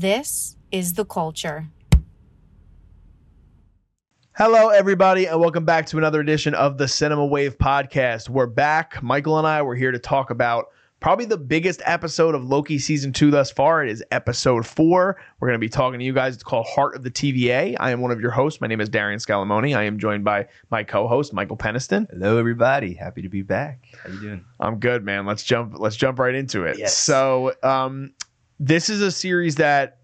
This is the culture. Hello, everybody, and welcome back to another edition of the Cinema Wave podcast. We're back. Michael and I were here to talk about probably the biggest episode of Loki season two thus far. It is episode four. We're going to be talking to you guys. It's called Heart of the TVA. I am one of your hosts. My name is Darian Scalamoni. I am joined by my co-host Michael Peniston. Hello, everybody. Happy to be back. How you doing? I'm good, man. Let's jump. Let's jump right into it. Yes. So, um, this is a series that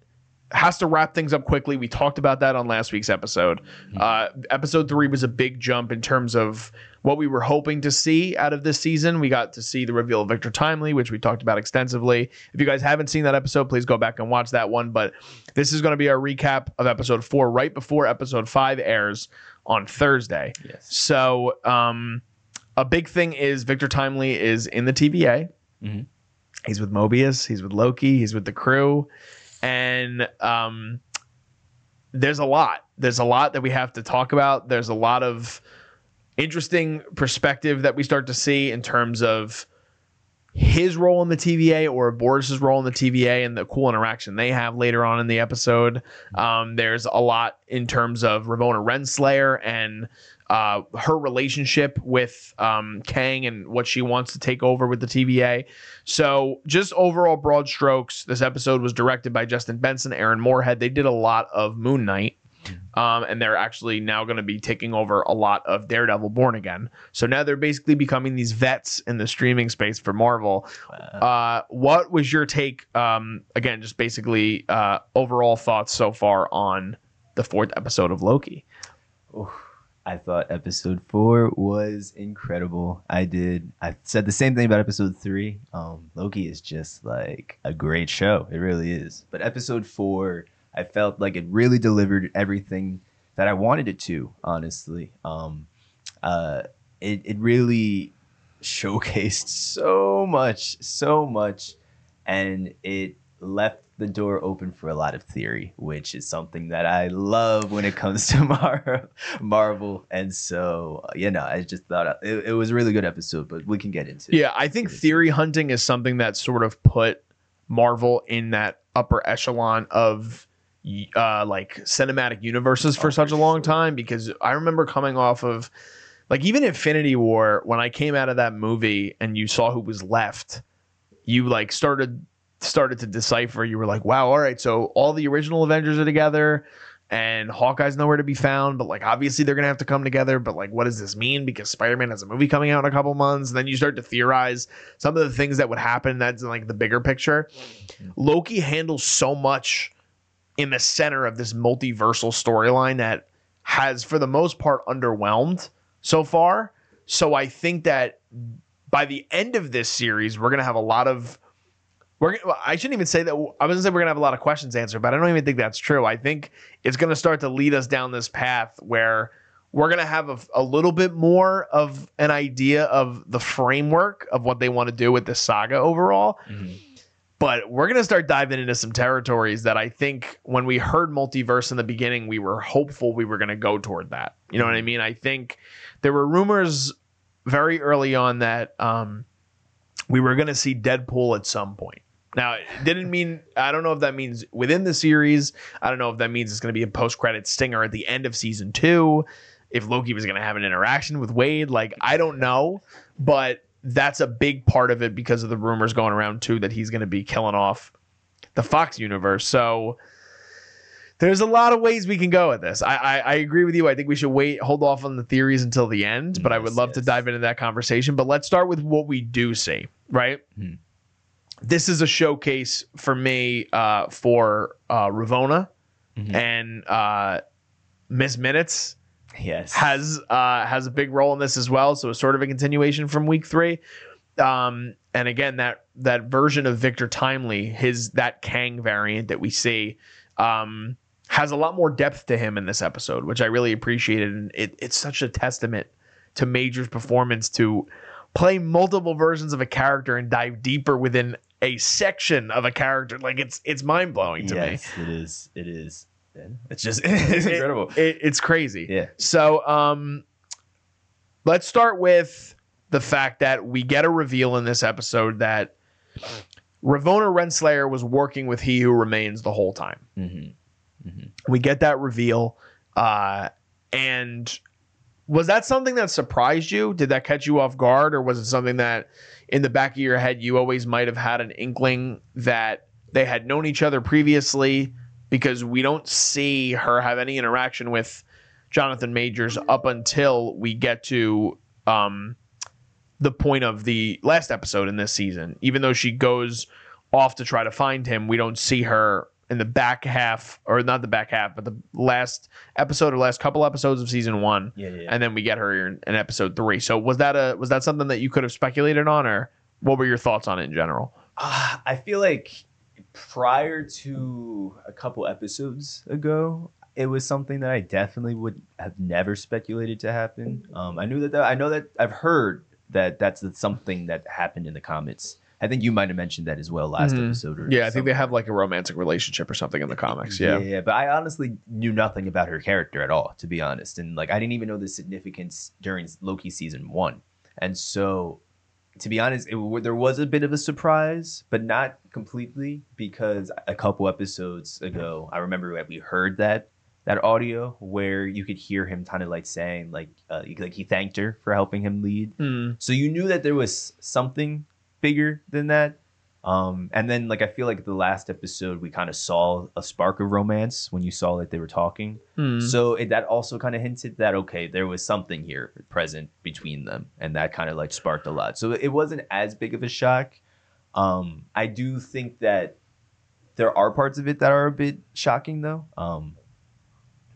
has to wrap things up quickly. We talked about that on last week's episode. Uh, episode three was a big jump in terms of what we were hoping to see out of this season. We got to see the reveal of Victor Timely, which we talked about extensively. If you guys haven't seen that episode, please go back and watch that one. But this is going to be our recap of episode four right before episode five airs on Thursday. Yes. So, um, a big thing is Victor Timely is in the TVA. Mhm. He's with Mobius. He's with Loki. He's with the crew, and um, there's a lot. There's a lot that we have to talk about. There's a lot of interesting perspective that we start to see in terms of his role in the TVA or Boris's role in the TVA and the cool interaction they have later on in the episode. Um, there's a lot in terms of Ravonna Renslayer and uh, her relationship with um, Kang and what she wants to take over with the TVA. So, just overall broad strokes, this episode was directed by Justin Benson, Aaron Moorhead. They did a lot of Moon Knight. Um, and they're actually now going to be taking over a lot of Daredevil Born Again. So now they're basically becoming these vets in the streaming space for Marvel. Uh, what was your take? Um, again, just basically uh, overall thoughts so far on the fourth episode of Loki. Oof. I thought episode four was incredible. I did. I said the same thing about episode three. Um, Loki is just like a great show. It really is. But episode four, I felt like it really delivered everything that I wanted it to. Honestly, um, uh, it it really showcased so much, so much, and it left the door open for a lot of theory, which is something that I love when it comes to Mar- Marvel. And so, uh, you know, I just thought it, it was a really good episode, but we can get into it. Yeah, I think theory hunting is something that sort of put Marvel in that upper echelon of uh, like cinematic universes for Oh, such for a long sure. time because I remember coming off of like even Infinity War when I came out of that movie and you saw who was left, you like started started to decipher. You were like, wow, all right, so all the original Avengers are together. And Hawkeye's nowhere to be found, but like obviously they're gonna have to come together. But like, what does this mean? Because Spider-Man has a movie coming out in a couple months, and then you start to theorize some of the things that would happen. That's in like the bigger picture. Loki handles so much in the center of this multiversal storyline that has, for the most part, underwhelmed so far. So I think that by the end of this series, we're gonna have a lot of. We're, I shouldn't even say that. I was gonna say we're gonna have a lot of questions answered, but I don't even think that's true. I think it's gonna start to lead us down this path where we're gonna have a, a little bit more of an idea of the framework of what they want to do with this saga overall Mhm. but we're going to start diving into some territories that I think when we heard multiverse in the beginning, we were hopeful we were going to go toward that. You know what I mean? I think there were rumors very early on that um, we were going to see Deadpool at some point. Now, it didn't mean, I don't know if that means within the series. I don't know if that means it's going to be a post credit stinger at the end of season two. If Loki was going to have an interaction with Wade, like, I don't know. But that's a big part of it because of the rumors going around too that he's going to be killing off the Fox universe. So there's a lot of ways we can go with this. I, I I agree with you. I think we should wait, hold off on the theories until the end. But I would Yes, love to dive into that conversation. But let's start with what we do see. Right. Hmm. This is a showcase for me uh, for uh, Ravonna Mhm. and uh, Miss Minutes Yes. has uh, has a big role in this as well. So it's sort of a continuation from week three. Um, and again, that that version of Victor Timely, his that Kang variant that we see, um, has a lot more depth to him in this episode, which I really appreciated. And it, it's such a testament to Majors' performance to play multiple versions of a character and dive deeper within a section of a character. Like it's it's mind blowing to me. yes, it is. It is. It's just it's incredible. It- it's crazy. yeah. So, um, let's start with the fact that we get a reveal in this episode that Ravonna Renslayer was working with He Who Remains the whole time. hmm We get that reveal. Uh, and was that something that surprised you? Did that catch you off guard, or was it something that in the back of your head you always might have had an inkling that they had known each other previously? Because we don't see her have any interaction with Jonathan Majors up until we get to um, the point of the last episode in this season. Even though she goes off to try to find him, we don't see her in the back half, or not the back half, but the last episode or last couple episodes of season one, Yeah, yeah. and then we get her in, in episode three. So was that a was that something that you could have speculated on, or what were your thoughts on it in general? Uh, I feel like prior to a couple episodes ago, it was something that I definitely would have never speculated to happen. Um, I knew that, that I know that I've heard that that's something that happened in the comics. I think you might have mentioned that as well last Mhm. episode. Or Yeah, I think they have like a romantic relationship or something in the comics. Yeah. yeah, But I honestly knew nothing about her character at all, to be honest. And like, I didn't even know the significance during Loki season one. And so, to be honest, it, there was a bit of a surprise, but not completely, because a couple episodes ago, I remember that we heard that that audio where you could hear him kind of like saying like uh, like he thanked her for helping him lead. Hmm. So you knew that there was something bigger than that. Um, and then like I feel like the last episode we kind of saw a spark of romance when you saw that they were talking. Hmm. So it, that also kind of hinted that okay, there was something here present between them, and that kind of like sparked a lot. So it wasn't as big of a shock. Um, I do think that there are parts of it that are a bit shocking though. Um,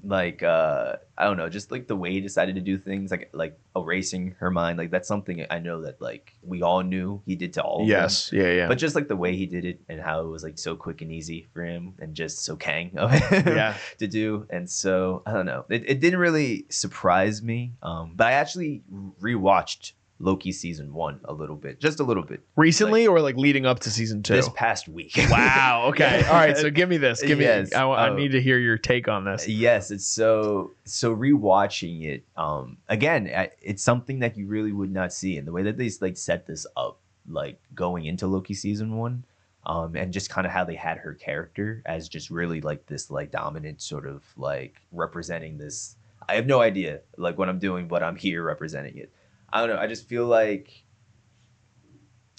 like uh, I don't know, just like the way he decided to do things, like like erasing her mind, like that's something I know that like we all knew he did to all of them. Yes. Yeah. Yeah. But just like the way he did it and how it was like so quick and easy for him and just so Kang of him yeah. to do. And so I don't know. It, it didn't really surprise me. Um, but I actually rewatched Loki season one a little bit, just a little bit Recently, or like leading up to season two. this past week. Wow. Okay. All right. So give me this. Give me. Yes. I, I Oh. need to hear your take on this. yes, it's so so rewatching it. Um, again, it's something that you really would not see, and the way that they like set this up, like going into Loki season one, um, and just kind of how they had her character as just really like this like dominant sort of like representing this. I have no idea like what I'm doing, but I'm here representing it. I don't know. I just feel like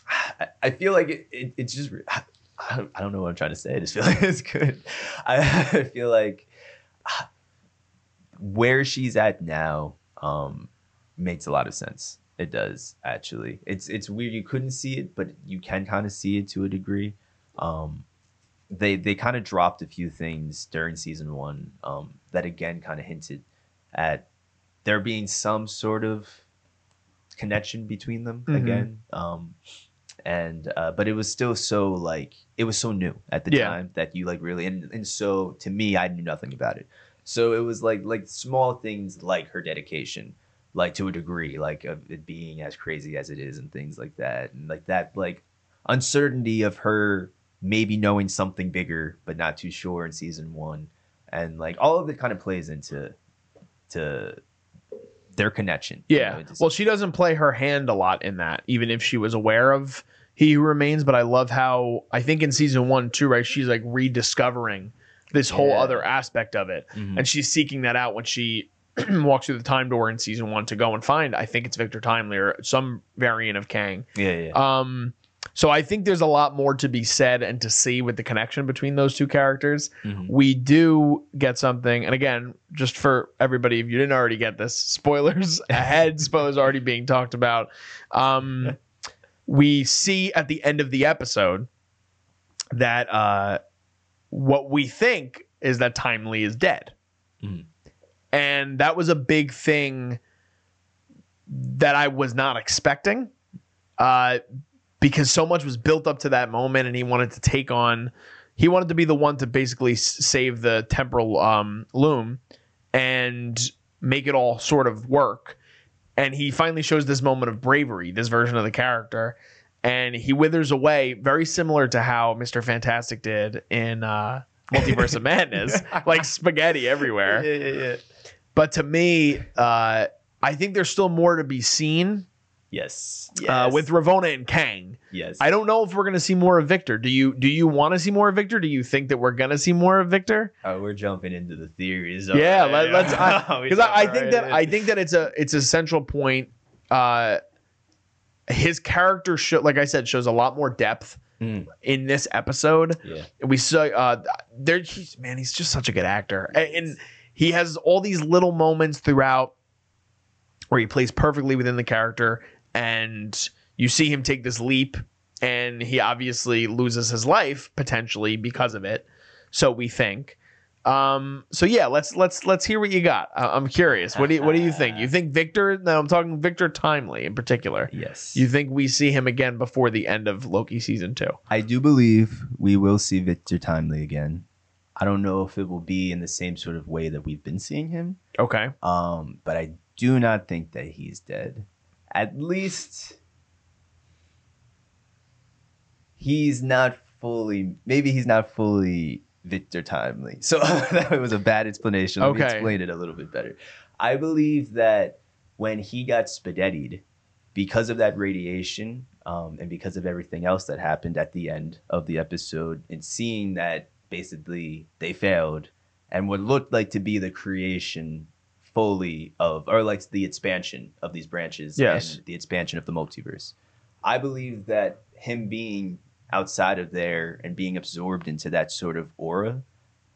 I, I feel like it, it, it's just. I don't, I don't know what I'm trying to say. I just feel like it's good. I, I feel like where she's at now um, makes a lot of sense. It does actually. It's it's weird. You couldn't see it, but you can kind of see it to a degree. Um, they they kind of dropped a few things during season one um, that again kind of hinted at there being some sort of connection between them Mhm. again. Um, and uh, but it was still so like it was so new at the Yeah. time that you like really and, and so to me I knew nothing about it. So it was like like small things like her dedication, like to a degree, like of it being as crazy as it is and things like that, and like that like uncertainty of her maybe knowing something bigger but not too sure in season one, and like all of it kind of plays into to their connection. you Yeah. know, Well, she doesn't play her hand a lot in that, even if she was aware of He Who Remains. But I love how I think in season one too, right? She's like rediscovering this whole other aspect of it, Mhm. and she's seeking that out when she walks through the time door in season one to go and find. I think it's Victor Timely or some variant of Kang. yeah, yeah. Um, so I think there's a lot more to be said and to see with the connection between those two characters. Mhm. We do get something, and again, just for everybody, if you didn't already get this, spoilers ahead, spoilers already being talked about. Um, we see at the end of the episode that uh, what we think is that Timely is dead. Mhm. And that was a big thing that I was not expecting uh, because so much was built up to that moment and he wanted to take on, he wanted to be the one to basically save the temporal um, loom and make it all sort of work. And he finally shows this moment of bravery, this version of the character. And he withers away, very similar to how Mr. Fantastic did in uh, Multiverse of Madness, like spaghetti everywhere. Yeah, yeah, yeah. But to me, uh, I think there's still more to be seen Yes. uh, with Ravonna and Kang. yes. I don't know if we're gonna see more of Victor. Do you do you want to see more of Victor? Do you think that we're gonna see more of Victor? Oh, we're jumping into the theories. Yeah, already. let, us because I, I jump think right that in. I think that it's a it's a central point. Uh, his character show, like I said, shows a lot more depth Mm. in this episode. Yeah. we saw uh there he's man he's just such a good actor and, and he has all these little moments throughout where he plays perfectly within the character and you see him take this leap and he obviously loses his life potentially because of it so we think um so yeah let's let's let's hear what you got I- i'm curious what do you what do you think you think victor no i'm talking victor timely in particular Yes. you think we see him again before the end of loki season two I do believe we will see Victor Timely again. I don't know if it will be in the same sort of way that we've been seeing him. okay Um, but I do not think that he's dead. At least he's not fully maybe he's not fully Victor Timely. So that was a bad explanation. Let me explain it a little bit better. I believe that when he got spaghettied, because of that radiation, um, and because of everything else that happened at the end of the episode, and seeing that basically they failed, and what looked like to be the creation fully of, or like the expansion of these branches, Yes. and the expansion of the multiverse. I believe that him being outside of there and being absorbed into that sort of aura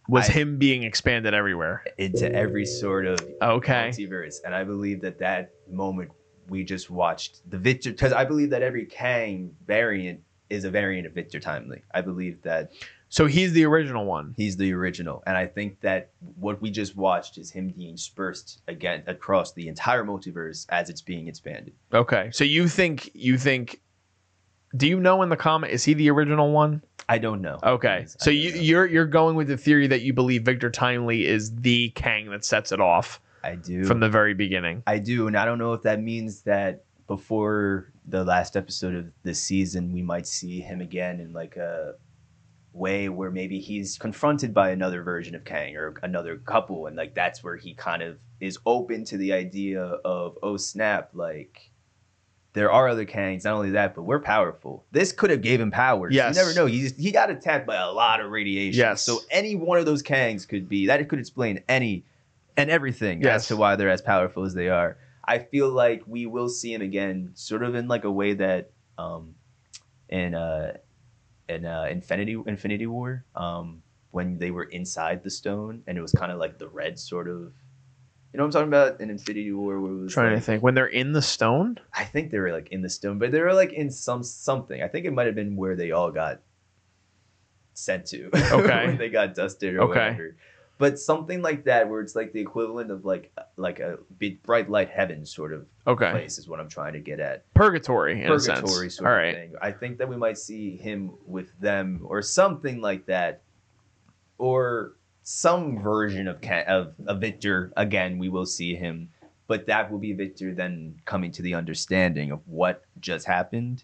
was I- him being expanded everywhere. into every sort of Okay. multiverse. And I believe that that moment we just watched the Victor, because I believe that every Kang variant is a variant of Victor Timely. I believe that So he's the original one. he's the original, and I think that what we just watched is him being dispersed again across the entire multiverse as it's being expanded. Okay. So you think you think do you know in the comic is he the original one? I don't know. Okay. So you know. you're you're going with the theory that you believe Victor Timely is the Kang that sets it off I do from the very beginning. I do, and I don't know if that means that before the last episode of this season, we might see him again in like a way where maybe he's confronted by another version of Kang or another couple, and like that's where he kind of is open to the idea of oh snap, like there are other Kangs. Not only that, but we're powerful. This could have gave him powers. Yes. You never know. He's he got attacked by a lot of radiation. Yes. So any one of those Kangs could be that could explain any and everything Yes. as to why they're as powerful as they are. I feel like we will see him again, sort of in like a way that um in uh in uh Infinity Infinity War, um, when they were inside the stone and it was kind of like the red sort of you know what I'm talking about in Infinity War where it was trying like, to think when they're in the stone. I think they were like in the stone, but they were like in some something. I think it might have been where they all got sent to. Okay. when they got dusted or Okay. whatever. But something like that, where it's like the equivalent of like uh, like a big bright light heaven sort of Okay. place, is what I'm trying to get at. Purgatory in a sense. Purgatory sort All of right. thing. I think that we might see him with them or something like that, or some version of Ca- of, of Victor. Again, we will see him, but that will be Victor then coming to the understanding of what just happened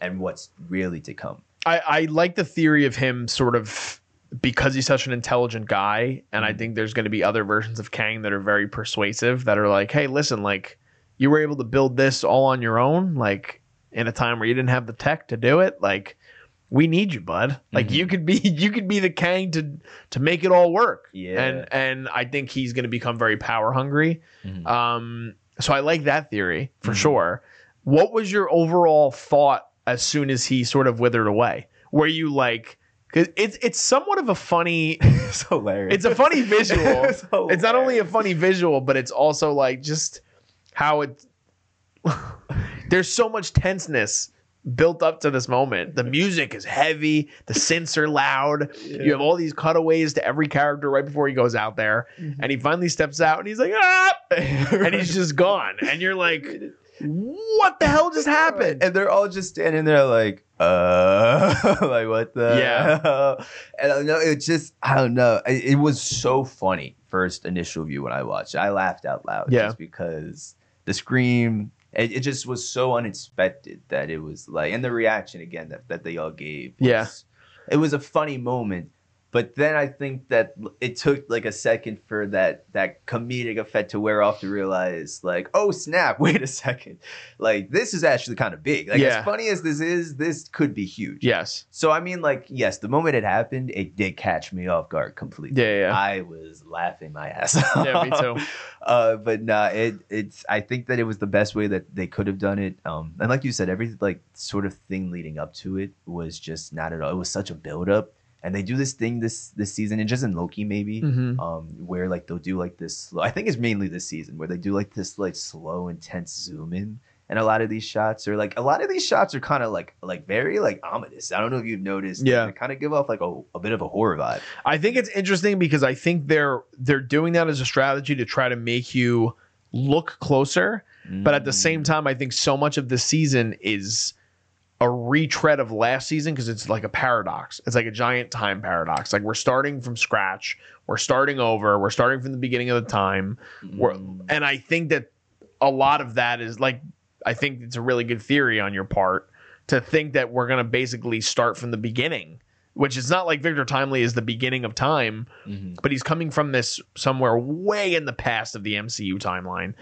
and what's really to come. I, I like the theory of him sort of because he's such an intelligent guy, and I Mhm. think there's going to be other versions of Kang that are very persuasive that are like, hey, listen, like you were able to build this all on your own, like in a time where you didn't have the tech to do it, like we need you, bud. Like Mhm. you could be you could be the Kang to to make it all work. Yeah. And and I think he's going to become very power hungry. Mhm. Um, so I like that theory for Mhm. sure. What was your overall thought as soon as he sort of withered away? Were you like, because it's it's somewhat of a funny, it's hilarious. it's a funny visual. It's it's not only a funny visual, but it's also like just how it. there's so much tenseness built up to this moment. The music is heavy. The synths are loud. You have all these cutaways to every character right before he goes out there, and he finally steps out, and he's like, ah, and he's just gone, and you're like, what the hell just happened? And they're all just standing there like, uh, like what the? Yeah. hell? And I know it just, I don't know. It, it was so funny. First initial view when I watched, it. I laughed out loud Yeah. just because the scream. It, it just was so unexpected that it was like, and the reaction again that, that they all gave. Was, Yeah. It was a funny moment, But then I think that it took like a second for that that comedic effect to wear off to realize like, oh snap, wait a second. Like this is actually kind of big. Like Yeah. as funny as this is, this could be huge. Yes. So I mean, like, yes, the moment it happened, it did catch me off guard completely. Yeah, yeah. I was laughing my ass off. Yeah, me too. Uh, but nah, it it's. I think that it was the best way that they could have done it. Um, and like you said, every like sort of thing leading up to it was just not at all. It was such a build up, and they do this thing this this season, and just in Loki maybe, Mhm. um, where like they'll do like this. Slow, I think it's mainly this season where they do like this like slow, intense zoom in. And a lot of these shots are like a lot of these shots are kind of like like very like ominous. I don't know if you've noticed. Yeah. they kind of give off like a, a bit of a horror vibe. I think it's interesting because I think they're they're doing that as a strategy to try to make you look closer, but at the same time, I think so much of the season is a retread of last season because it's like a paradox. It's like a giant time paradox. Like we're starting from scratch, we're starting over, we're starting from the beginning of the time. We're, Mm. and I think that a lot of that is like I think it's a really good theory on your part to think that we're gonna basically start from the beginning, which is not like Victor Timely is the beginning of time, Mhm. but he's coming from this somewhere way in the past of the MCU timeline.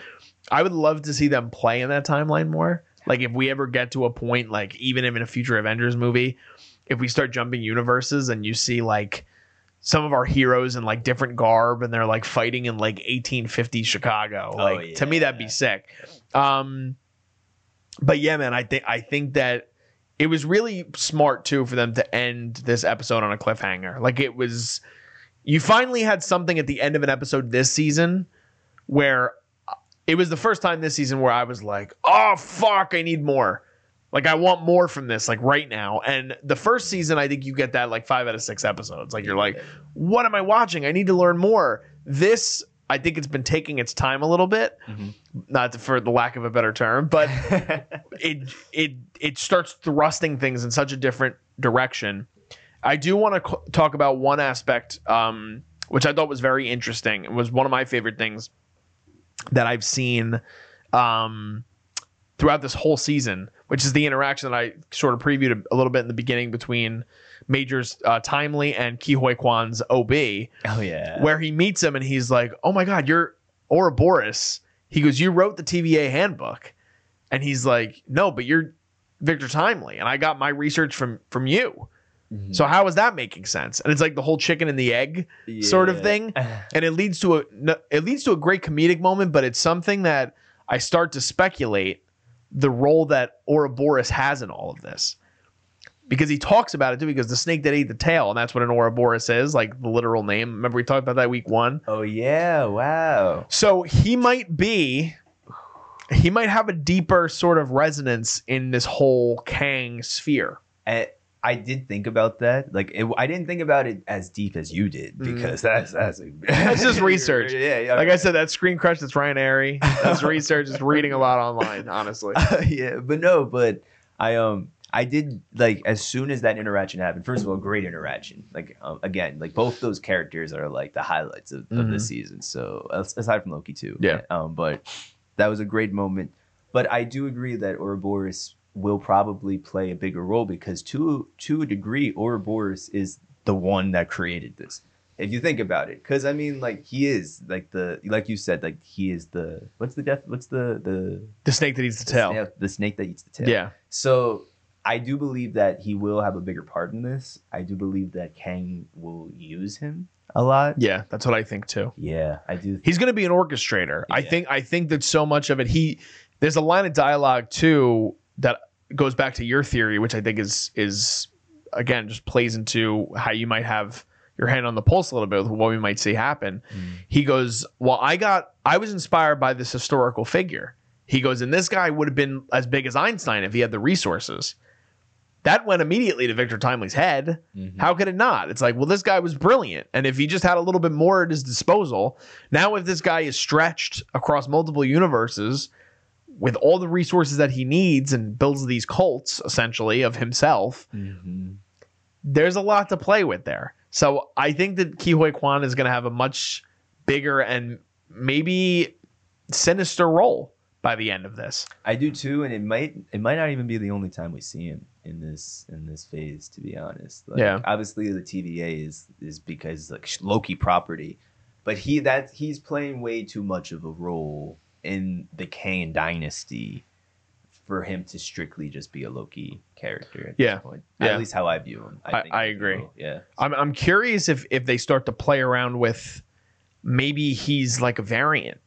I would love to see them play in that timeline more. Like if we ever get to a point, like even in a future Avengers movie, if we start jumping universes and you see like some of our heroes in like different garb and they're like fighting in like 1850 Chicago. Oh, Like to me that'd be sick. Um but yeah, man, I think I think that it was really smart too for them to end this episode on a cliffhanger. Like it was you finally had something at the end of an episode this season where it was the first time this season where I was like, "Oh fuck, I need more." Like I want more from this like right now. And the first season I think you get that like 5 out of 6 episodes. Like you're like, "What am I watching? I need to learn more." This I think it's been taking its time a little bit, Mhm. not for the lack of a better term, but it it it starts thrusting things in such a different direction. I do want to c- talk about one aspect, um, which I thought was very interesting. It was one of my favorite things that I've seen um, throughout this whole season, which is the interaction that I sort of previewed a, a little bit in the beginning between Majors uh, Timely and Ke Huy Quan's OB oh yeah. where he meets him and he's like, "Oh my God, you're Ouroboros." He goes, "You wrote the TVA handbook," and he's like, "No, but you're Victor Timely, and I got my research from from you. Mhm. So how is that making sense?" And it's like the whole chicken and the egg sort of thing, and it leads to a it leads to a great comedic moment, but it's something that I start to speculate the role that Ouroboros has in all of this. Because he talks about it too, because the snake that ate the tail, and that's what an Ouroboros is, like the literal name. Remember we talked about that week one? Oh yeah! Wow. So he might be, he might have a deeper sort of resonance in this whole Kang sphere. I, I did think about that. Like, it, I didn't think about it as deep as you did because that's that's. That's just research. yeah, yeah. Like I said, that ScreenCrush that's Ryan Arey. That's research. Just reading a lot online, honestly. yeah, but no, but I um I did like as soon as that interaction happened. First of all, great interaction. Like um, again, like both those characters are like the highlights of, of Mhm. the season. So aside from Loki too, Yeah. Um, but that was a great moment. But I do agree that Ouroboros will probably play a bigger role because to to a degree, Ouroboros is the one that created this. If you think about it, because I mean, like he is like the like you said, like he is the what's the def what's the the The snake that eats the the tail. snake- the snake that eats the tail. Yeah. So I do believe that he will have a bigger part in this. I do believe that Kang will use him a lot. Yeah, that's what I think too. Yeah, I do. He's going to be an orchestrator. I think. I think that so much of it. He there's a line of dialogue too that goes back to your theory, which I think is is again just plays into how you might have your hand on the pulse a little bit with what we might see happen. He goes, "Well, I got I was inspired by this historical figure." He goes, "And this guy would have been as big as Einstein if he had the resources." That went immediately to Victor Timely's head. Mhm. How could it not? It's like, well, this guy was brilliant. And if he just had a little bit more at his disposal, now if this guy is stretched across multiple universes with all the resources that he needs and builds these cults essentially of himself, Mhm. there's a lot to play with there. So I think that Ke Huy Quan is going to have a much bigger and maybe sinister role by the end of this. I do too, and it might it might not even be the only time we see him in this in this phase. To be honest, like, Yeah. Obviously, the TVA is is because like Loki property, but he that he's playing way too much of a role in the Kang dynasty for him to strictly just be a Loki character. At Yeah. this point. Yeah. at least how I view him. I- think I agree. will. Yeah, I'm I'm curious if if they start to play around with maybe he's like a variant.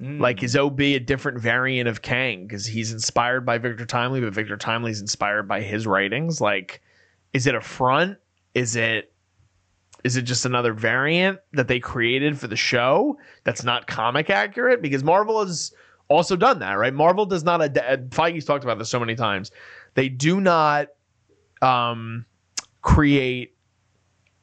Mm. Like is OB a different variant of Kang because he's inspired by Victor Timely, but Victor Timely's inspired by his writings? Like, is it a front? Is it is it just another variant that they created for the show that's not comic accurate? Because Marvel has also done that, right? Marvel does not. Ad- Feige's talked about this so many times. They do not um, create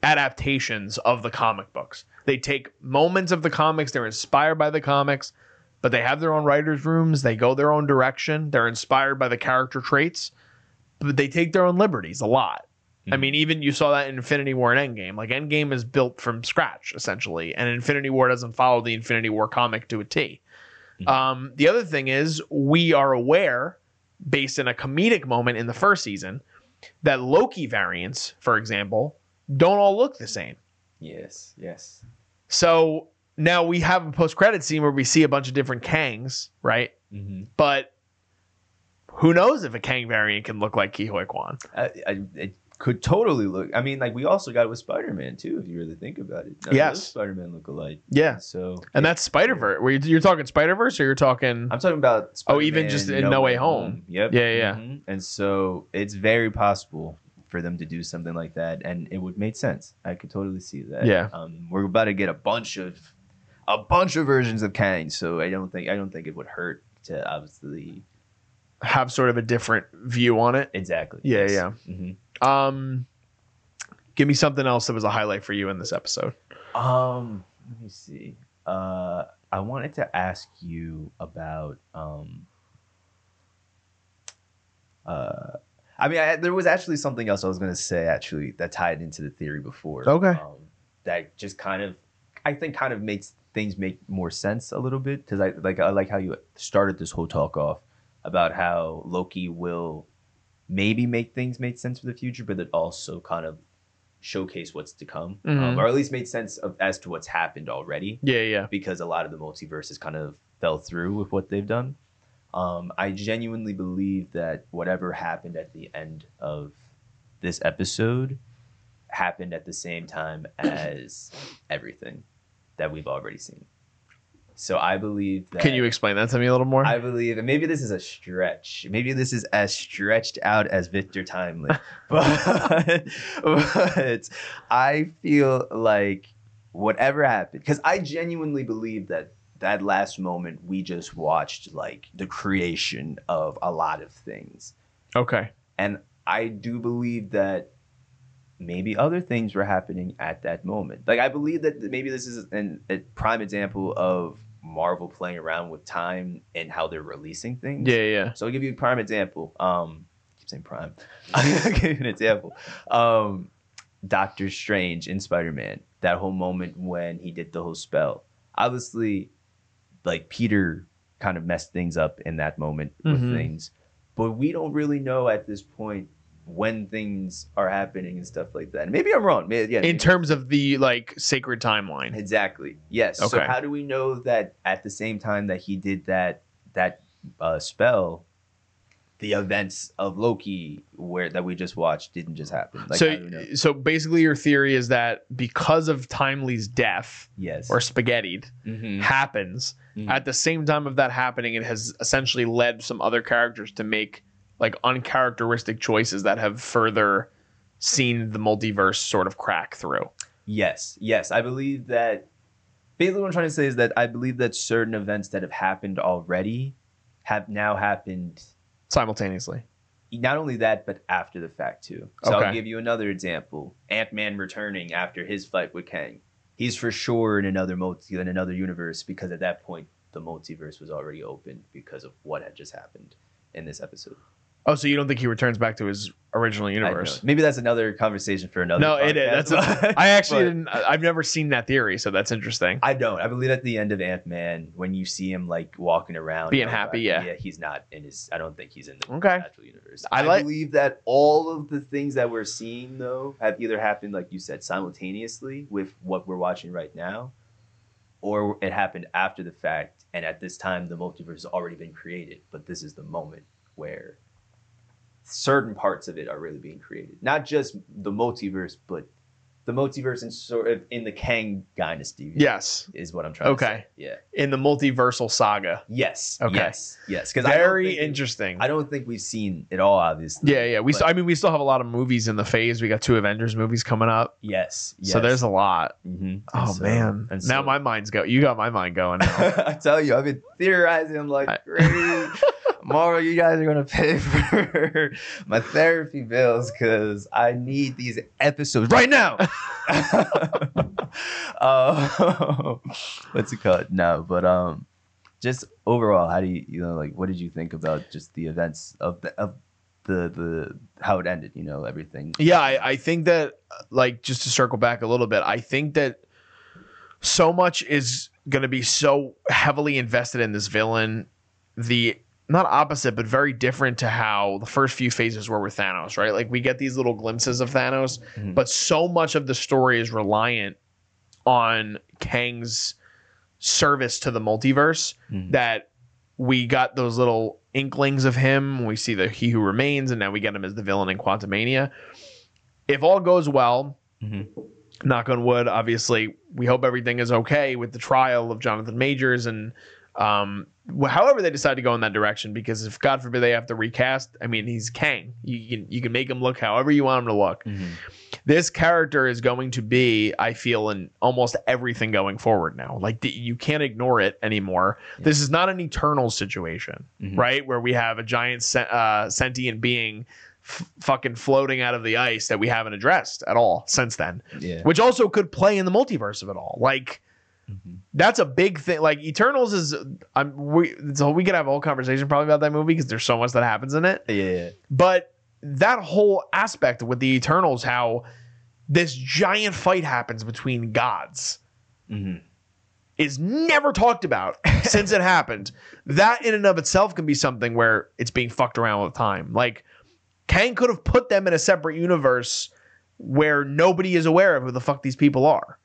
adaptations of the comic books. They take moments of the comics. They're inspired by the comics, but they have their own writers' rooms. They go their own direction. They're inspired by the character traits, but they take their own liberties a lot. I Mhm. mean, even you saw that in Infinity War and Endgame. Like Endgame is built from scratch essentially, and Infinity War doesn't follow the Infinity War comic to a T. Mhm. Um, the other thing is we are aware, based in a comedic moment in the first season, that Loki variants, for example, don't all look the same. yes, yes. So now we have a post credit scene where we see a bunch of different Kangs, right? hmm But who knows if a Kang variant can look like Ke Huy Quan? I, I, it could totally look. I mean, like we also got it with Spider Man too, if you really think about it. Yes. Spider Man look alike. Yeah. So, And that's Spider Verse. Where you're talking Spider Verse, or you're talking? I'm talking about. Oh, even just in No Way Home. Yep. Yeah, yeah. Mhm. And so it's very possible for them to do something like that, and it would make sense. I could totally see that. Yeah. Um, we're about to get a bunch of, a bunch of versions of Kang, so I don't think I don't think it would hurt to obviously have sort of a different view on it. exactly. Yeah, yeah. hmm Um, give me something else that was a highlight for you in this episode. Um, let me see. Uh, I wanted to ask you about um. Uh, I mean, I, there was actually something else I was going to say actually that tied into the theory before. Okay. Um, that just kind of, I think, kind of makes things make more sense a little bit because I like I like how you started this whole talk off about how Loki will maybe make things make sense for the future, but it also kind of showcase what's to come, um, Mhm. or at least made sense of as to what's happened already, Yeah, yeah. because a lot of the multiverses kind of fell through with what they've done. Um, I genuinely believe that whatever happened at the end of this episode happened at the same time as everything that we've already seen. So I believe that Can you explain that to me a little more? I believe, and maybe this is a stretch. Maybe this is as stretched out as Victor Timely, but, but I feel like whatever happened, because I genuinely believe that that last moment we just watched like the creation of a lot of things, okay. and I do believe that maybe other things were happening at that moment. Like I believe that maybe this is an, a prime example of Marvel playing around with time and how they're releasing things. Yeah, yeah. So I'll give you a prime example. Um, I keep saying prime. I'll give you an example. Um, Doctor Strange in Spider Man. That whole moment when he did the whole spell. Obviously, like Peter kind of messed things up in that moment with Mhm. things, but we don't really know at this point when things are happening and stuff like that. And maybe I'm wrong. Maybe, yeah, In terms of the like sacred timeline. Exactly. Yes. Okay. So how do we know that at the same time that he did that that uh, spell, the events of Loki where that we just watched didn't just happen? Like, how do we know? so, so basically, your theory is that because of Timely's death yes. or spaghettied Mhm. happens Mhm. at the same time of that happening, it has essentially led some other characters to make like uncharacteristic choices that have further seen the multiverse sort of crack through. Yes. Yes. I believe that. Basically, what I'm trying to say is that I believe that certain events that have happened already have now happened simultaneously. not only that, but after the fact too. So Okay. I'll give you another example: Ant Man returning after his fight with Kang. He's for sure in another multi in another universe because at that point the multiverse was already open because of what had just happened in this episode. Oh, so you don't think he returns back to his original universe? Maybe that's another conversation for another. No, it is. That's but- I actually but- didn't. I've never seen that theory, so that's interesting. I don't. I believe at the end of Ant Man, when you see him like walking around, Being happy, uh, like, yeah. he's not in his. I don't think he's in the Okay. actual universe. I I, like- believe that all of the things that we're seeing though have either happened, like you said, simultaneously with what we're watching right now, or it happened after the fact, and at this time the multiverse has already been created. But this is the moment where certain parts of it are really being created, not just the multiverse, but the multiverse in sort of in the Kang dynasty. Yes, is what I'm trying to say. Okay. Yeah. in the multiversal saga. Yes. Okay. Yes. Yes. Because Very think- interesting. I don't think we've seen it all, obviously. Yeah, yeah. We. but- St- I mean, we still have a lot of movies in the phase. We got two Avengers movies coming up, Yes. yes. so there's a lot. Mhm. Oh so- man! and now my mind's go. You got my mind going. Now. I tell you, I've been theorizing. Like, I- great. Tomorrow, you guys are gonna pay for my therapy bills because I need these episodes right now. uh, what's it called? No, but um, just overall, how do you you know like what did you think about just the events of the of the the how it ended? You know, everything. Yeah, I, I think that like just to circle back a little bit, I think that so much is going to be so heavily invested in this villain. The not opposite, but very different to how the first few phases were with Thanos, right? Like we get these little glimpses of Thanos, Mhm. but so much of the story is reliant on Kang's service to the multiverse Mhm. that we got those little inklings of him. We see the He Who Remains, and now we get him as the villain in Quantumania. If all goes well, Mhm. knock on wood, obviously, we hope everything is okay with the trial of Jonathan Majors and um, however they decide to go in that direction. Because if God forbid they have to recast, I mean, he's Kang. You can you can make him look however you want him to look. Mhm. This character is going to be, I feel, in almost everything going forward now. Like the, you can't ignore it anymore. Yeah. This is not an eternal situation Mhm. right? Where we have a giant uh, sentient being f- fucking floating out of the ice that we haven't addressed at all since then, Yeah. which also could play in the multiverse of it all. Like Mhm. that's a big thing. Like Eternals is, I'm we so we could have a whole conversation probably about that movie because there's so much that happens in it. Yeah. But that whole aspect with the Eternals, how this giant fight happens between gods Mhm. is never talked about since it happened. That in and of itself can be something where it's being fucked around with time. Like Kang could have put them in a separate universe where nobody is aware of who the fuck these people are.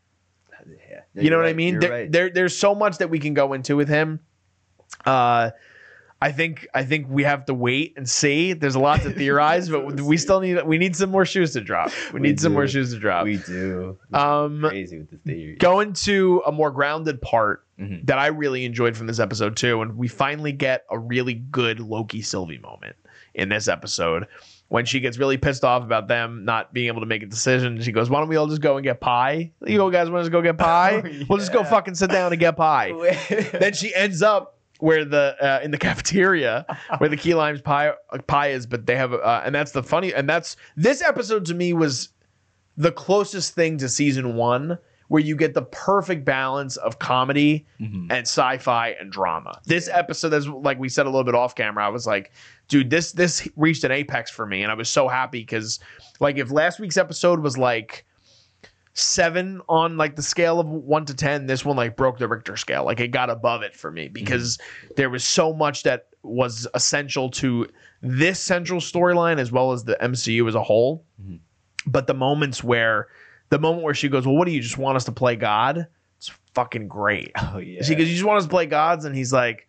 Yeah. you know You're what I mean? There, right. there, there's so much that we can go into with him. Uh, I think I think we have to wait and see. There's a lot to theorize, but we still need we need some more shoes to drop. We We need some more shoes to drop. we do. Um, crazy with the theory. Going to a more grounded part Mhm. that I really enjoyed from this episode too, and we finally get a really good Loki Sylvie moment in this episode when she gets really pissed off about them not being able to make a decision. She goes, "Why don't we all just go and get pie? You go guys want to go get pie? Oh, We'll just go fucking sit down and get pie." then she ends up where the uh, in the cafeteria where the key limes pie pie is, but they have uh, and that's the funny and that's this episode to me was the closest thing to season one where you get the perfect balance of comedy Mhm. and sci-fi and drama. This episode, as like we said a little bit off camera, I was like, dude, this this reached an apex for me, and I was so happy because like if last week's episode was like seven on like the scale of one to ten, this one like broke the Richter scale. Like it got above it for me because there was so much that was essential to this central storyline as well as the MCU as a whole. Mhm. But the moments where the moment where she goes, Well, what do you just want us to play God? It's fucking great. Oh yeah. She goes, You just want us to play gods? And he's like,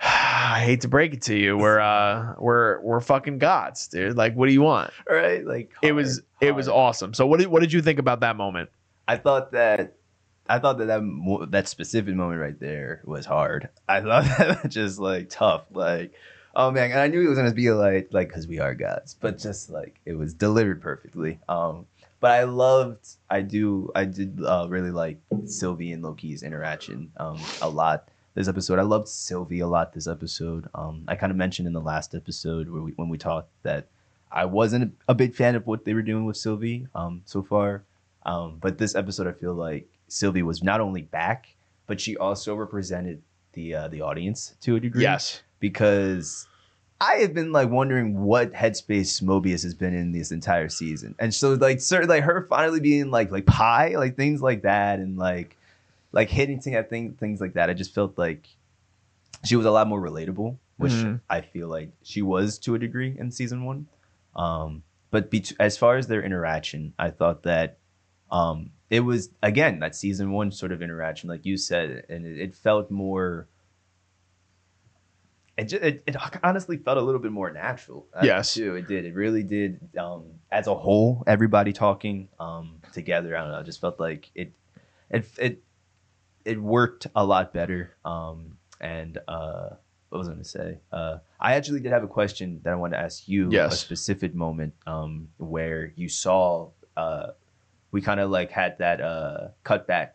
I hate to break it to you. We're uh we're we're fucking gods, dude. Like, what do you want? right? Like it was hard, it was awesome. So what did what did you think about that moment? I thought that I thought that that, mo- that specific moment right there was hard. I thought that was just like tough. Like, oh man, and I knew it was gonna be like like because we are gods, but just like it was delivered perfectly. Um, but I loved, I do, I did uh, really like Sylvie and Loki's interaction um a lot this episode. I loved Sylvie a lot this episode. Um, I kind of mentioned in the last episode where we when we talked that I wasn't a big fan of what they were doing with Sylvie um so far. Um, but this episode, I feel like Sylvie was not only back, but she also represented the uh, the audience to a degree. Yes. because I have been like wondering what headspace Mobius has been in this entire season, and so like certain like her finally being like like pie, like things like that, and like like hitting at things things like that. I just felt like she was a lot more relatable, which Mhm. I feel like she was to a degree in season one. Um, but bet- as far as their interaction, I thought that um, it was again that season one sort of interaction, like you said, and it, it felt more. It, just, it it honestly felt a little bit more natural. uh, Yes. too. It did. It really did. Um, as a whole, everybody talking um, together. I don't know. I just felt like it. It it it worked a lot better. Um, and uh, what was I going to say? Uh, I actually did have a question that I wanted to ask you. A Yes. specific moment um, where you saw uh, we kind of like had that uh, cut back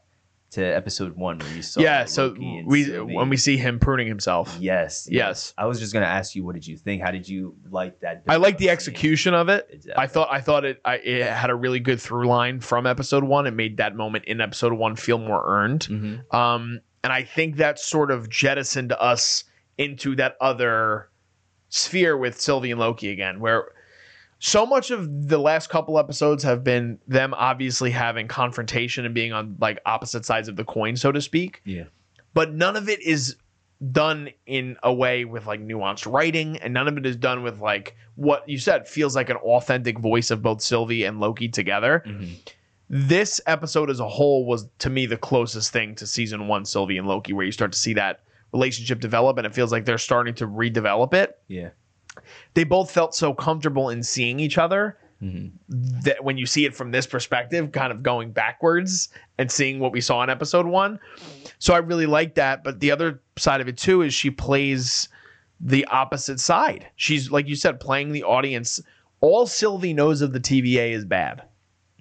to episode one where you saw yeah. So Loki we Sylvie. when we see him pruning himself, yes, Yes. I was just gonna ask you, what did you think? How did you like that? I like the execution of it. Exactly. I thought I thought it I, it had a really good through line from episode one. It made that moment in episode one feel more earned. Mhm. Um, and I think that sort of jettisoned us into that other sphere with Sylvie and Loki again, where so much of the last couple episodes have been them obviously having confrontation and being on like opposite sides of the coin, so to speak. Yeah. But none of it is done in a way with like nuanced writing, and none of it is done with like what you said feels like an authentic voice of both Sylvie and Loki together Mhm. this episode as a whole was to me the closest thing to season one Sylvie and Loki, where you start to see that relationship develop, and it feels like they're starting to redevelop it. Yeah. They both felt so comfortable in seeing each other Mhm. that when you see it from this perspective, kind of going backwards and seeing what we saw in episode one. So I really like that. But the other side of it too is she plays the opposite side. She's like you said, playing the audience. All Sylvie knows of the TVA is bad.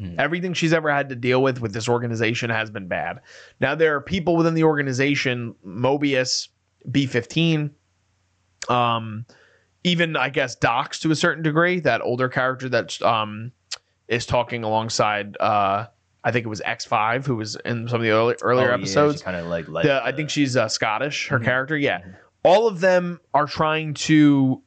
Mhm. Everything she's ever had to deal with with this organization has been bad. Now there are people within the organization, Mobius, B15, um, even I guess Dox to a certain degree, that older character that um is talking alongside uh I think it was X5 who was in some of the early, earlier episodes. kind of like, like The- I think she's uh, Scottish, her Mhm. character. Yeah. Mhm. All of them are trying to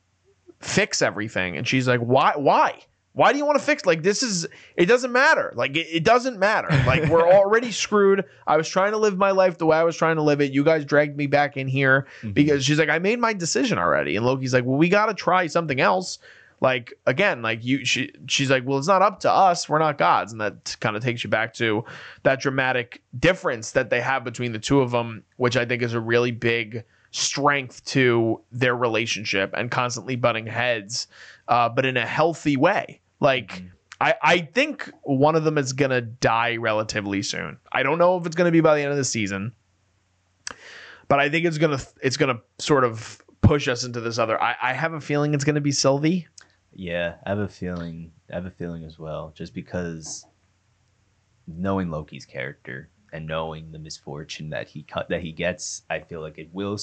fix everything. And she's like, why? Why? Why do you want to fix? Like, this is, it doesn't matter. Like, it, it doesn't matter. Like, we're already screwed. I was trying to live my life the way I was trying to live it. You guys dragged me back in here Mhm. because she's like, I made my decision already. And Loki's like, well, we got to try something else. Like again, like you, she, she's like, well, it's not up to us. We're not gods, and that kind of takes you back to that dramatic difference that they have between the two of them, which I think is a really big strength to their relationship and constantly butting heads, uh, but in a healthy way. Like. Mhm. I, I think one of them is gonna die relatively soon. I don't know if it's gonna be by the end of the season, but I think it's gonna it's gonna sort of push us into this other. I, I have a feeling it's gonna be Sylvie. Yeah, I have a feeling. I have a feeling as well, just because knowing Loki's character and knowing the misfortune that he cut that he gets, I feel like it will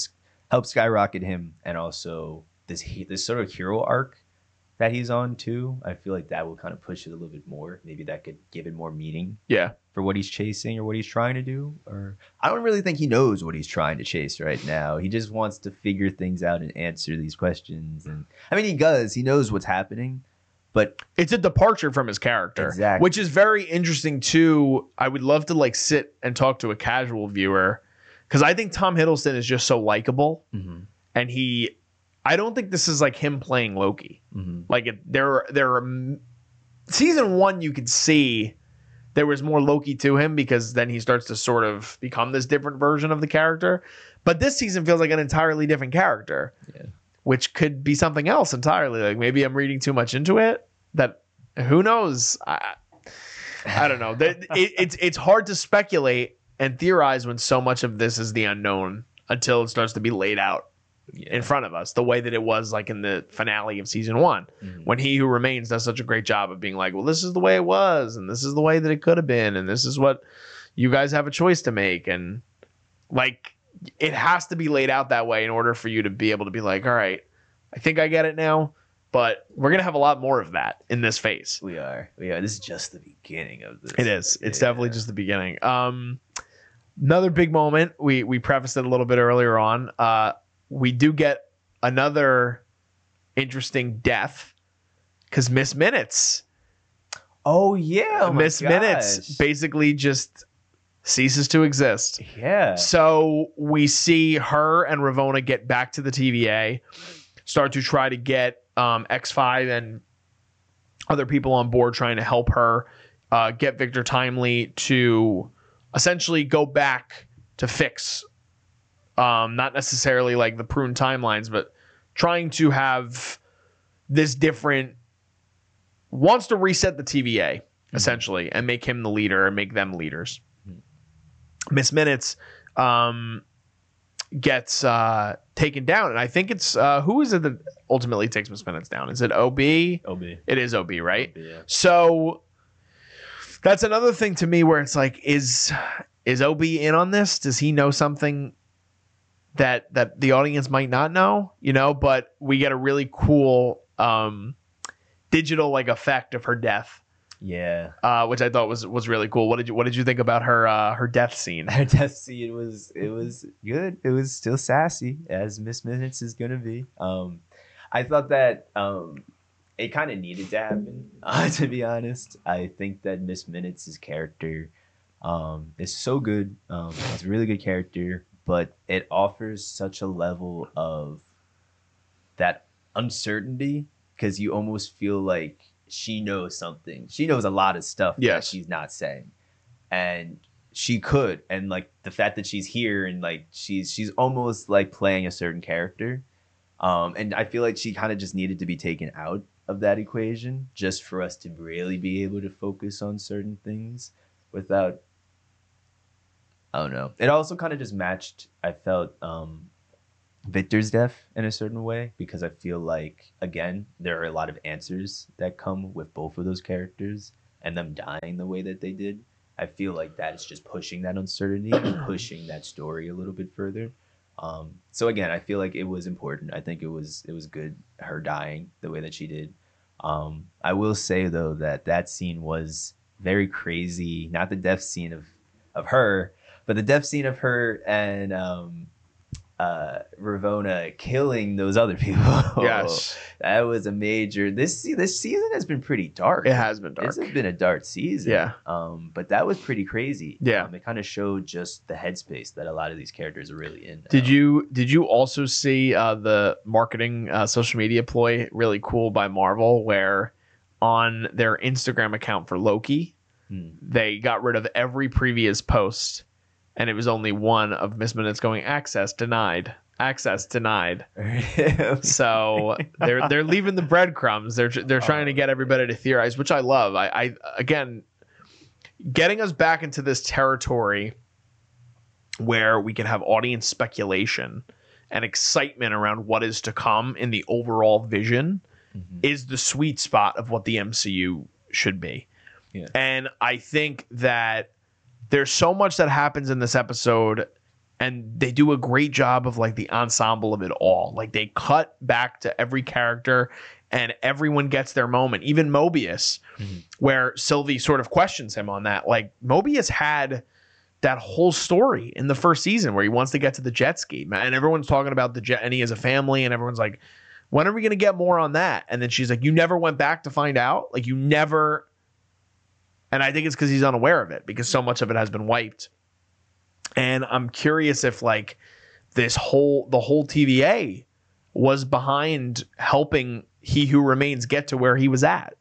help skyrocket him, and also this this sort of hero arc that he's on too. I feel like that will kind of push it a little bit more. Maybe that could give it more meaning Yeah, for what he's chasing or what he's trying to do. Or I don't really think he knows what he's trying to chase right now. He just wants to figure things out and answer these questions. And I mean, he does. He knows what's happening, but it's a departure from his character, Exactly. which is very interesting too. I would love to like sit and talk to a casual viewer because I think Tom Hiddleston is just so likable, mm-hmm. and he. I don't think this is like him playing Loki. Mhm. Like it, there, there are season one. You could see there was more Loki to him because then he starts to sort of become this different version of the character. But this season feels like an entirely different character, Yeah. which could be something else entirely. Like maybe I'm reading too much into it. That who knows? I, I don't know. That- it, it's it's hard to speculate and theorize when so much of this is the unknown until it starts to be laid out yeah. in front of us, the way that it was like in the finale of season one, Mhm. when He Who Remains does such a great job of being like, well, this is the way it was, and this is the way that it could have been, and this is what you guys have a choice to make, and like it has to be laid out that way in order for you to be able to be like, all right, I think I get it now, but we're gonna have a lot more of that in this phase. we are. We are. This is just the beginning of this. It is. It's Yeah. definitely just the beginning. Um, another big moment. We we prefaced it a little bit earlier on. Uh, we do get another interesting death because Miss Minutes, Oh yeah, oh Miss Minutes basically just ceases to exist. Yeah. So we see her and Ravonna get back to the TVA, start to try to get um, X5 and other people on board trying to help her uh, get Victor Timely to essentially go back to fix, um, not necessarily like the prune timelines, but trying to have this different, wants to reset the TVA essentially and make him the leader and make them leaders. Miss Minutes um, gets uh, taken down, and I think it's uh, who is it that ultimately takes Miss Minutes down? Is it OB? OB. It is OB, right? Yeah. So that's another thing to me where it's like, is is OB in on this? Does he know something that that the audience might not know? You know, but we get a really cool um, digital like effect of her death Yeah. uh, which I thought was was really cool. What did you What did you think about her uh, her death scene? Her death scene was it was good. It was still sassy as Miss Minutes is gonna be. Um, I thought that um, it kind of needed to happen. Uh, to be honest, I think that Miss Minutes' character um, is so good. Um, it's a really good character, but it offers such a level of that uncertainty because you almost feel like she knows something. She knows a lot of stuff Yes. that she's not saying, and she could. And like the fact that she's here and like she's she's almost like playing a certain character. Um, and I feel like she kind of just needed to be taken out of that equation just for us to really be able to focus on certain things without I don't know. It also kind of just matched I felt um Victor's death in a certain way because I feel like again there are a lot of answers that come with both of those characters and them dying the way that they did. I feel like that is just pushing that uncertainty and pushing that story a little bit further. Um, so again, I feel like it was important. I think it was it was good her dying the way that she did. Um, I will say though that that scene was very crazy. Not the death scene of of her, but the death scene of her and um, uh, Ravonna killing those other people. Yes, that was a major. This this season has been pretty dark. it has been dark. This has been a dark season. Yeah. Um, but that was pretty crazy. Yeah. Um, it kind of showed just the headspace that a lot of these characters are really in. Did you Did you also see uh, the marketing uh, social media ploy really cool by Marvel where on their Instagram account for Loki Hmm. they got rid of every previous post and it was only one of Miss Minutes going access denied access denied so they're they're leaving the breadcrumbs. They're they're trying to get everybody to theorize, which I love. I, I again, getting us back into this territory where we can have audience speculation and excitement around what is to come in the overall vision Mhm. is the sweet spot of what the MCU should be. Yeah. And I think that there's so much that happens in this episode and they do a great job of like the ensemble of it all. Like they cut back to every character and everyone gets their moment. Even Mobius, Mhm. where Sylvie sort of questions him on that. Like Mobius had that whole story in the first season where he wants to get to the jet ski. And everyone's talking about the jet and he has a family, and everyone's like, when are we gonna get more on that? And then she's like, You never went back to find out? Like you never and I think it's because he's unaware of it because so much of it has been wiped. And I'm curious if like this whole the whole TVA was behind helping He Who Remains get to where he was at.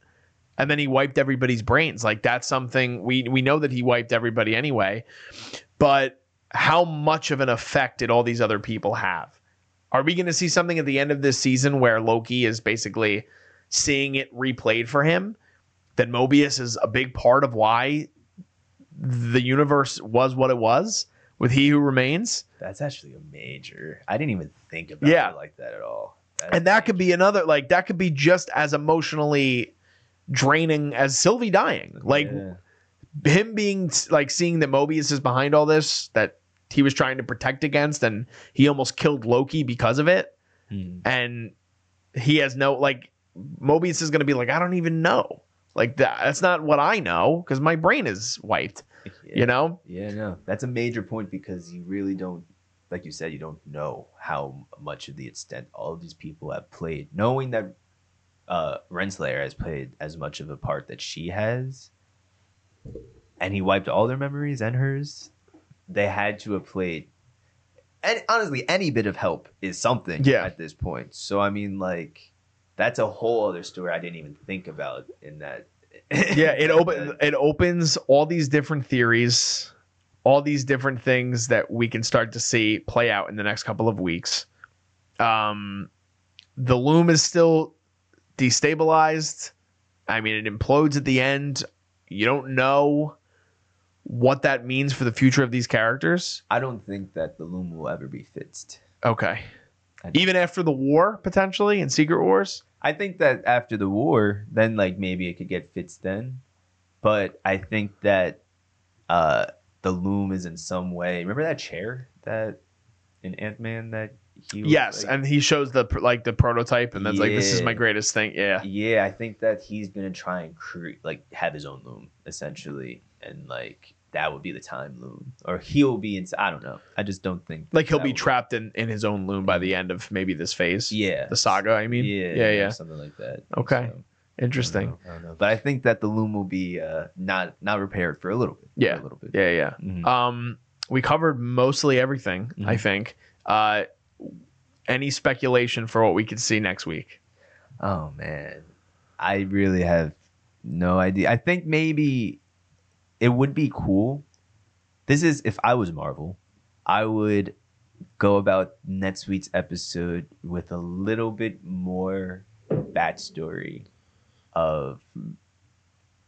And then he wiped everybody's brains. Like that's something we we know that he wiped everybody anyway. But how much of an effect did all these other people have? Are we going to see something at the end of this season where Loki is basically seeing it replayed for him? That Mobius is a big part of why the universe was what it was with He Who Remains. That's actually a major. I didn't even think about Yeah. it like that at all. That's and that could be another like that could be just as emotionally draining as Sylvie dying. Like Yeah. him being like seeing that Mobius is behind all this that he was trying to protect against and he almost killed Loki because of it Hmm. and he has no like Mobius is going to be like I don't even know. Like that that's not what I know cuz my brain is wiped, Yeah. you know? Yeah, no, that's a major point because you really don't like you said, you don't know how much of the extent all of these people have played. Knowing that uh, Renslayer has played as much of a part that she has, and he wiped all their memories and hers, they had to have played. And honestly, any bit of help is something Yeah. at this point. So I mean, like, that's a whole other story I didn't even think about in that. yeah it open it opens all these different theories all these different things that we can start to see play out in the next couple of weeks. Um the loom is still destabilized. I mean it implodes at the end. You don't know what that means for the future of these characters. I don't think that the loom will ever be fixed. okay even after the war potentially in secret wars I think that after the war, then like maybe it could get fixed then. But I think that uh the loom is in some way. Remember that chair that in Ant Man that he was, yes like- and he shows the like the prototype and that's like this is my greatest thing yeah yeah, I think that he's gonna try and create like have his own loom essentially, and like that would be the time loom, or he'll be in. I don't know. I just don't think like he'll be trapped in in his own loom by the end of maybe this phase Yeah, the saga i mean yeah, yeah yeah something like that. Okay. So, interesting I don't, know, I don't know. But I think that the loom will be uh, not not repaired for a little bit. Yeah. a little bit. yeah yeah Mhm. um we covered mostly everything i Mhm. think uh any speculation for what we could see next week Oh man, I really have no idea. I think maybe it would be cool. This is if I was Marvel, I would go about next week's episode with a little bit more backstory of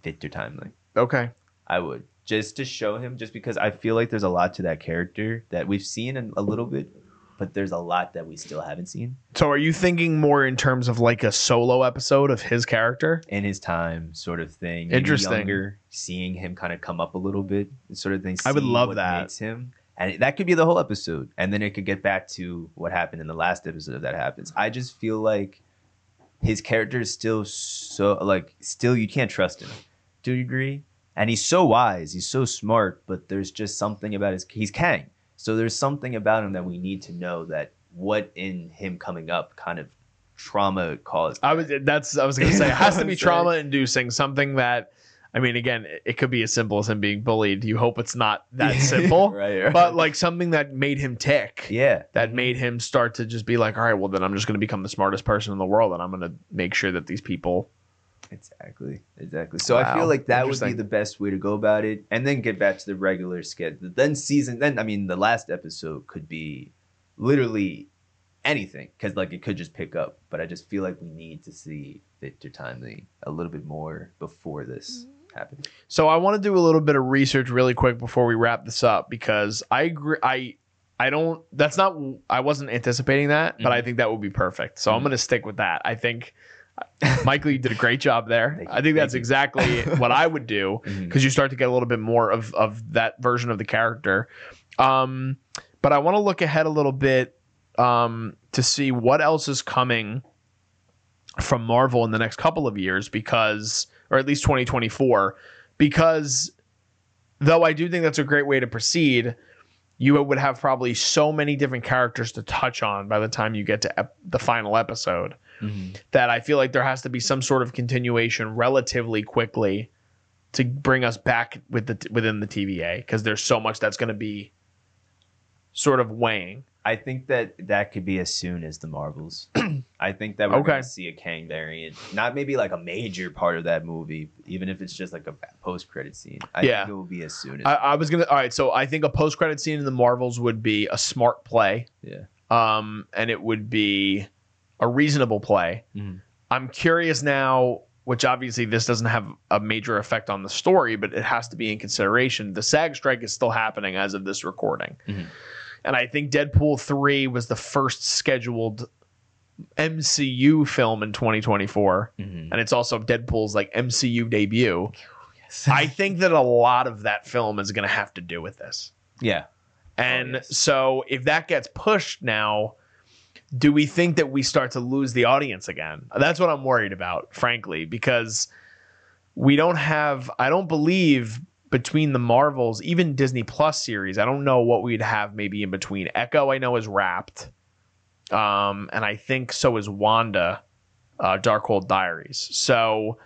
Victor Timely. okay I would just to show him, just because I feel like there's a lot to that character that we've seen in a little bit, but there's a lot that we still haven't seen so are you thinking more in terms of like a solo episode of his character in his time, sort of thing. Interesting. Younger, seeing him kind of come up a little bit, sort of thing. I would love that. Him, and that could be the whole episode, and then it could get back to what happened in the last episode if that happens. I just feel like his character is still so like still you can't trust him. Do you agree? And he's so wise, he's so smart, but there's just something about his he's Kang. So there's something about him that we need to know that what in him coming up kind of trauma caused. i was that's i was gonna say it has to be trauma inducing something that i mean again it- it could be as simple as him being bullied you hope it's not that simple right, right. but like something that made him tick yeah, that made him start to just be like, all right, well, then I'm just going to become the smartest person in the world and I'm going to make sure that these people. Exactly. Exactly. So I feel like that would be the best way to go about it, and then get back to the regular schedule. Then season. Then I mean, the last episode could be literally anything because like it could just pick up. But I just feel like we need to see Victor Timely a little bit more before this happens. So I want to do a little bit of research really quick before we wrap this up because I agree. I, I don't, that's not, I wasn't anticipating that, but I Mm-hmm. think that would be perfect. So I'm Mhm. going to stick with that. I think Michael, you did a great job there. I think that's exactly what I would do. Because you start to get a little bit more of of that version of the character. Um, but I want to look ahead a little bit um, to see what else is coming from Marvel in the next couple of years, because or at least 2024, because though I do think that's a great way to proceed. You would have probably so many different characters to touch on by the time you get to ep- the final episode Mhm. that I feel like there has to be some sort of continuation relatively quickly to bring us back with the within the TVA because there's so much that's going to be sort of weighing. I think that that could be as soon as the Marvels. I think that we're Okay. going to see a Kang variant, not maybe like a major part of that movie, even if it's just like a post credit scene. I Yeah. think it will be as soon as. I, I was gonna. All right, so I think a post credit scene in the Marvels would be a smart play, yeah. um, and it would be a reasonable play. Mhm. I'm curious now, which obviously this doesn't have a major effect on the story, but it has to be in consideration. The SAG strike is still happening as of this recording. Mhm. And I think Deadpool 3 was the first scheduled MCU film in 2024. Mhm. And it's also Deadpool's like MCU debut. I think that a lot of that film is going to have to do with this. Yeah. And yes. so if that gets pushed now, do we think that we start to lose the audience again? That's what I'm worried about, frankly, because we don't have I don't believe between the Marvels, even Disney Plus series, I don't know what we'd have maybe in between. Echo, I know is wrapped, um, and I think so is Wanda, uh, Darkhold Diaries. So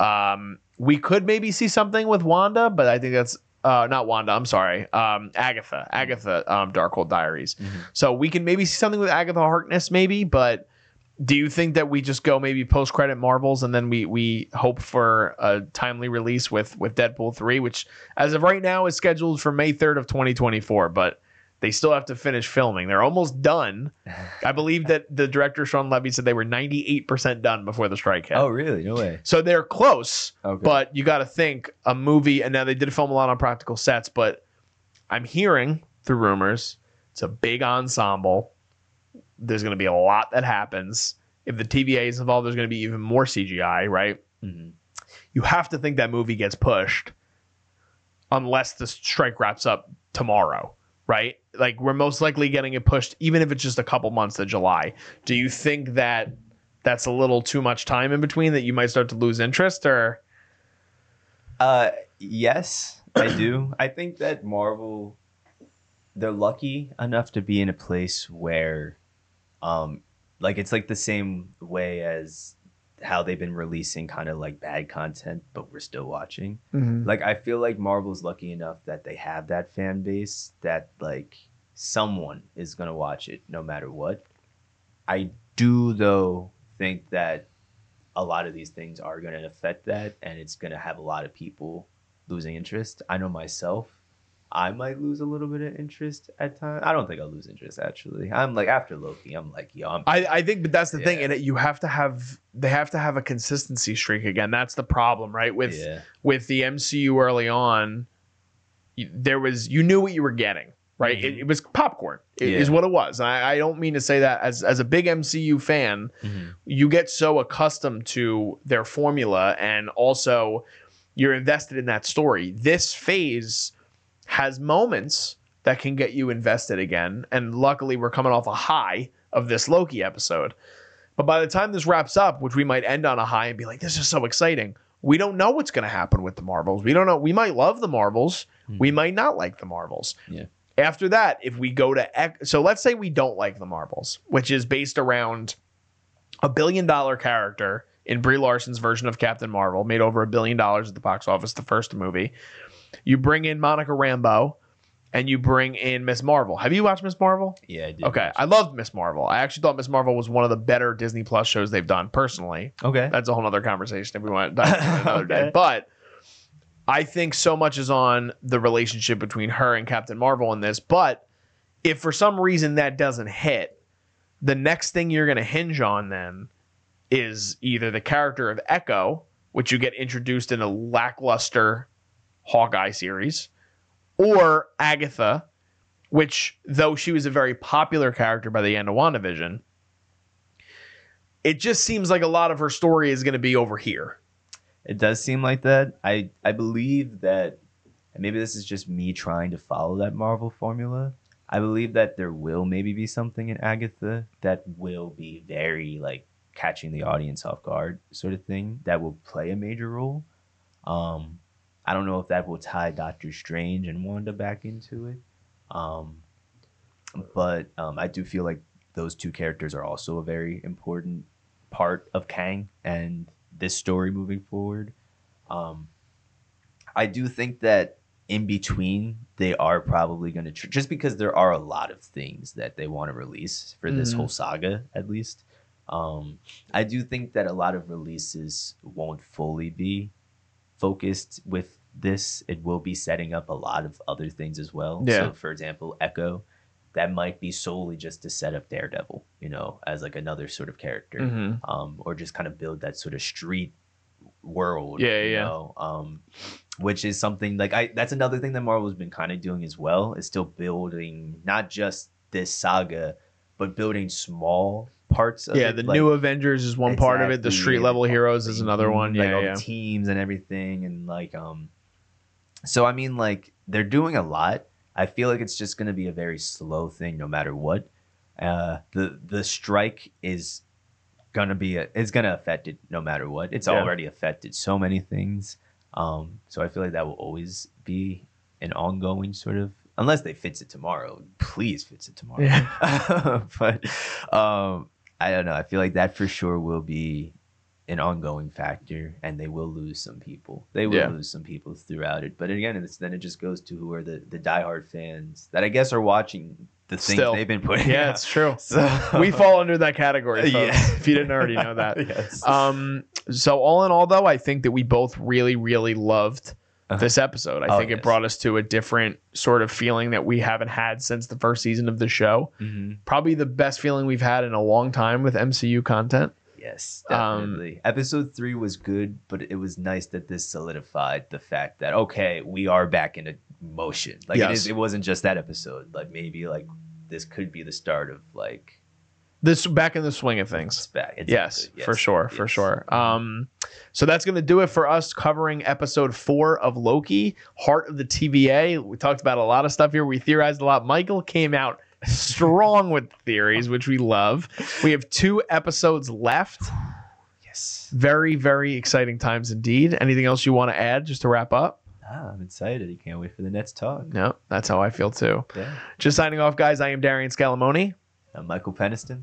um, we could maybe see something with Wanda, but I think that's uh, not Wanda. I'm sorry, um, Agatha, Agatha, um, Darkhold Diaries. Mhm. So we can maybe see something with Agatha Harkness, maybe, but do you think that we just go maybe post credit Marvels and then we we hope for a timely release with with Deadpool three, which as of right now is scheduled for May third of twenty twenty four, but they still have to finish filming. They're almost done. I believe that the director Shawn Levy said they were ninety eight percent done before the strike hit. Oh, really? No way. So they're close, Okay. but you got to think a movie. And now they did film a lot on practical sets, but I'm hearing through rumors it's a big ensemble. There's going to be a lot that happens. If the TVA is involved, there's going to be even more CGI, right? Mhm. You have to think that movie gets pushed unless the strike wraps up tomorrow, right? Like we're most likely getting it pushed, even if it's just a couple months to July. Do you think that that's a little too much time in between that you might start to lose interest or Uh, yes, I do. I think that Marvel, they're lucky enough to be in a place where, um, like it's like the same way as how they've been releasing kind of like bad content, but we're still watching. Mm-hmm. Like I feel like Marvel's lucky enough that they have that fan base that like someone is gonna watch it no matter what. I do though think that a lot of these things are gonna affect that and it's gonna have a lot of people losing interest. I know myself, I might lose a little bit of interest at times. I don't think I'll lose interest actually. I'm like after Loki, I'm like, yo, I'm I, I think but that's the thing and it, you have to have they have to have a consistency streak again that's the problem right with yeah. with the MCU early on you- there was you knew what you were getting right it, Mhm. it was popcorn It is Yeah. what it was I, I don't mean to say that as as a big MCU fan Mhm. you get so accustomed to their formula and also you're invested in that story. This phase has moments that can get you invested again. And luckily, we're coming off a high of this Loki episode. But by the time this wraps up, which we might end on a high and be like, this is so exciting, we don't know what's going to happen with the Marvels. We don't know. We might love the Marvels. Hmm. We might not like the Marvels. Yeah. After that, if we go to, so let's say we don't like the Marvels, which is based around a billion dollar character in Brie Larson's version of Captain Marvel, made over a billion dollars at the box office, the first movie. You bring in Monica Rambeau and you bring in Miss Marvel. Have you watched Miss Marvel? Yeah, I did. Okay. I loved Miss Marvel. I actually thought Miss Marvel was one of the better Disney Plus shows they've done personally. Okay. That's a whole other conversation if we want to dive into it another day. But I think so much is on the relationship between her and Captain Marvel in this. But if for some reason that doesn't hit, the next thing you're going to hinge on then is either the character of Echo, which you get introduced in a lackluster Hawkeye series, or Agatha, which though she was a very popular character by the end of WandaVision, it just seems like a lot of her story is going to be over here. It does seem like that. I I believe that, and maybe this is just me trying to follow that Marvel formula. I believe that there will maybe be something in Agatha that will be very like catching the audience off guard, sort of thing that will play a major role. Um, I don't know if that will tie Doctor Strange and Wanda back into it, um, but um, I do feel like those two characters are also a very important part of Kang and this story moving forward. Um, I do think that in between they are probably going to tr- just because there are a lot of things that they want to release for this Mhm. whole saga at least. Um, I do think that a lot of releases won't fully be focused with this. It will be setting up a lot of other things as well. Yeah. So, for example, Echo, that might be solely just to set up Daredevil, you know, as like another sort of character Mm-hmm. um, or just kind of build that sort of street world. Yeah, you yeah. Know? Um, which is something like I. That's another thing that Marvel's been kind of doing as well. Is still building not just this saga, but building small parts. Of Yeah, it, the like- new Avengers is one part of it. The street level heroes is another one. like Yeah, yeah. teams and everything, and like um. So I mean, like they're doing a lot. I feel like it's just going to be a very slow thing, no matter what. Uh, the the strike is gonna be a, it's gonna affect it no matter what. It's Yeah. already affected so many things. Um, so I feel like that will always be an ongoing sort of unless they fix it tomorrow. Please fix it tomorrow. Yeah. but um, I don't know. I feel like that for sure will be an ongoing factor, and they will lose some people. They will Yeah. lose some people throughout it. But again, it's, then it just goes to who are the the diehard fans that I guess are watching the things Still. they've been putting. Yeah, out. it's true. So We fall under that category, folks, Yeah. if you didn't already know that. yes. Um, so all in all, though, I think that we both really, really loved. This episode. I Oh, think it yes. brought us to a different sort of feeling that we haven't had since the first season of the show. Mhm. Probably the best feeling we've had in a long time with MCU content. Yes, Um, definitely. Episode three was good, but it was nice that this solidified the fact that okay, we are back in a motion. Like Yes. is, it wasn't just that episode. Like maybe like this could be the start of like This back in the swing of things. it's back. Exactly. Yes, for sure, for sure. Um, so that's going to do it for us covering episode four of Loki, Heart of the TVA. We talked about a lot of stuff here. We theorized a lot. Michael came out strong with theories, which we love. We have two episodes left. Yes. Very, very exciting times indeed. Anything else you want to add just to wrap up? Ah, I'm excited. You can't wait for the next talk. No, that's how I feel too. Yeah. Just signing off, guys. I am Darian Scalamoni, I'm Michael Peniston.